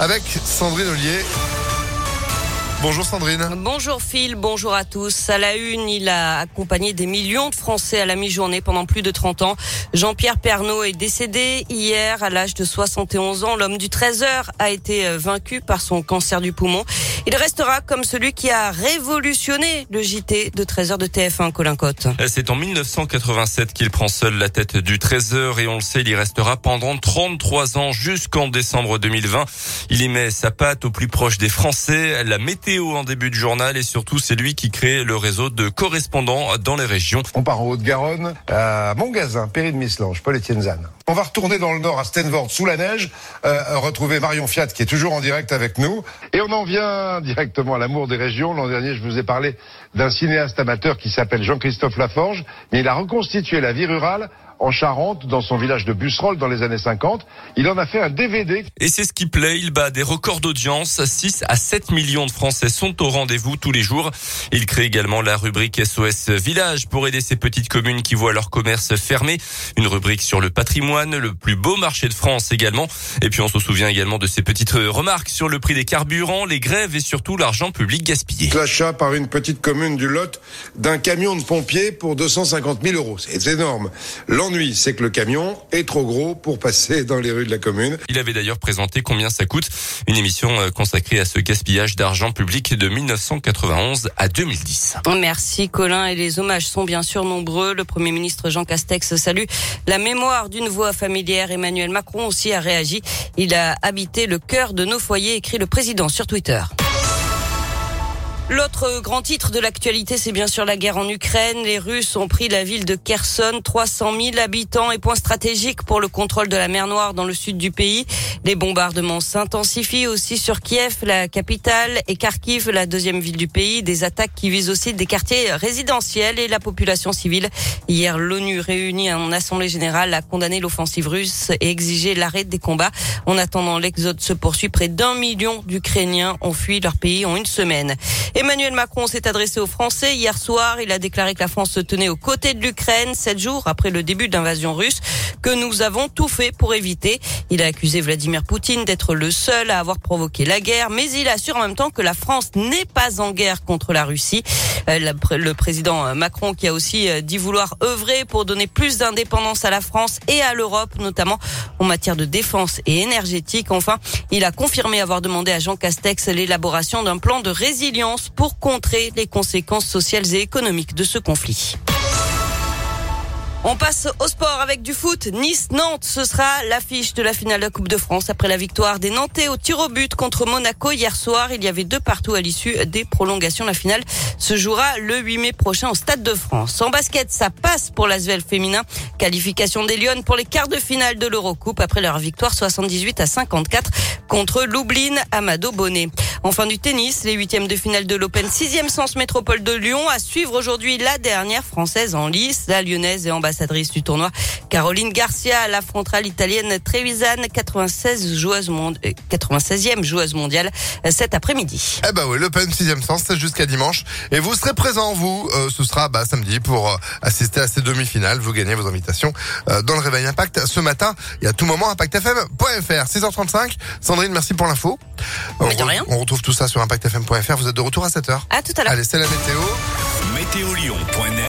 avec Sandrine Ollier. Bonjour Sandrine. Bonjour Phil, bonjour à tous. À la une, il a accompagné des millions de Français à la mi-journée pendant plus de 30 ans. Jean-Pierre Pernaud est décédé hier à l'âge de 71 ans. L'homme du 13 heures a été vaincu par son cancer du poumon. Il restera comme celui qui a révolutionné le JT de 13 heures de TF1 Colin Cotte. C'est en 1987 qu'il prend seul la tête du 13 heures et on le sait, il y restera pendant 33 ans jusqu'en décembre 2020. Il y met sa patte au plus proche des Français. La météo en début de journal et surtout c'est lui qui crée le réseau de correspondants dans les régions. On part en Haute-Garonne, à Montgazin, Péry de Mislange, Paul-Étienne Zane. On va retourner dans le nord à Stenvord sous la neige, euh, retrouver Marion Fiat qui est toujours en direct avec nous. Et on en vient directement à l'amour des régions. L'an dernier, je vous ai parlé d'un cinéaste amateur qui s'appelle Jean-Christophe Laforge, mais il a reconstitué la vie rurale en Charente, dans son village de Busserolles dans les années 50. Il en a fait un DVD. Et c'est ce qui plaît, il bat des records d'audience. 6 à 7 millions de Français sont au rendez-vous tous les jours. Il crée également la rubrique SOS Village pour aider ces petites communes qui voient leur commerce fermé. Une rubrique sur le patrimoine, le plus beau marché de France également. Et puis on se souvient également de ces petites remarques sur le prix des carburants, les grèves et surtout l'argent public gaspillé. L'achat par une petite commune du Lot d'un camion de pompiers pour 250 000 euros. C'est énorme. L'ennui, c'est que le camion est trop gros pour passer dans les rues de la commune. Il avait d'ailleurs présenté combien ça coûte, une émission consacrée à ce gaspillage d'argent public de 1991 à 2010. Merci Colin et les hommages sont bien sûr nombreux. Le Premier ministre Jean Castex salue la mémoire d'une voix familière. Emmanuel Macron aussi a réagi. Il a habité le cœur de nos foyers, écrit le président sur Twitter. L'autre grand titre de l'actualité, c'est bien sûr la guerre en Ukraine. Les Russes ont pris la ville de Kherson, 300 000 habitants et point stratégique pour le contrôle de la mer Noire dans le sud du pays. Les bombardements s'intensifient aussi sur Kiev, la capitale, et Kharkiv, la deuxième ville du pays. Des attaques qui visent aussi des quartiers résidentiels et la population civile. Hier, l'ONU réunie en assemblée générale a condamné l'offensive russe et exigé l'arrêt des combats. En attendant, l'exode se poursuit. Près d'un million d'Ukrainiens ont fui leur pays en une semaine. Emmanuel Macron s'est adressé aux Français hier soir. Il a déclaré que la France se tenait aux côtés de l'Ukraine sept jours après le début de l'invasion russe, que nous avons tout fait pour éviter. Il a accusé Vladimir Poutine d'être le seul à avoir provoqué la guerre, mais il assure en même temps que la France n'est pas en guerre contre la Russie. Le président Macron qui a aussi dit vouloir œuvrer pour donner plus d'indépendance à la France et à l'Europe, notamment en matière de défense et énergétique. Enfin, il a confirmé avoir demandé à Jean Castex l'élaboration d'un plan de résilience pour contrer les conséquences sociales et économiques de ce conflit. On passe au sport avec du foot. Nice-Nantes, ce sera l'affiche de la finale de la Coupe de France après la victoire des Nantais au tir au but contre Monaco hier soir. Il y avait deux partout à l'issue des prolongations. La finale se jouera le 8 mai prochain au Stade de France. En basket, ça passe pour l'Asvel féminin. Qualification des Lyonnes pour les quarts de finale de l'Eurocoupe après leur victoire 78 à 54 contre Lublin Amado Bonnet. En fin du tennis, les huitièmes de finale de l'Open 6e sens métropole de Lyon à suivre aujourd'hui la dernière française en lice, la lyonnaise et ambassadrice du tournoi. Caroline Garcia l'affrontera l'italienne Trevisan, 96 joueuse 96e joueuse mondiale cet après-midi. Eh ben oui, l'Open 6e sens, c'est jusqu'à dimanche. Et vous serez présent, vous, euh, ce sera bah, samedi pour euh, assister à ces demi-finales. Vous gagnez vos invitations euh, dans le Réveil Impact ce matin. Et à tout moment, impactfm.fr. 6h35. Sandrine, merci pour l'info. Mais de rien. On retrouve tout ça sur impactfm.fr. Vous êtes de retour à 7h. À tout à l'heure. Allez, c'est la météo. Météolion.net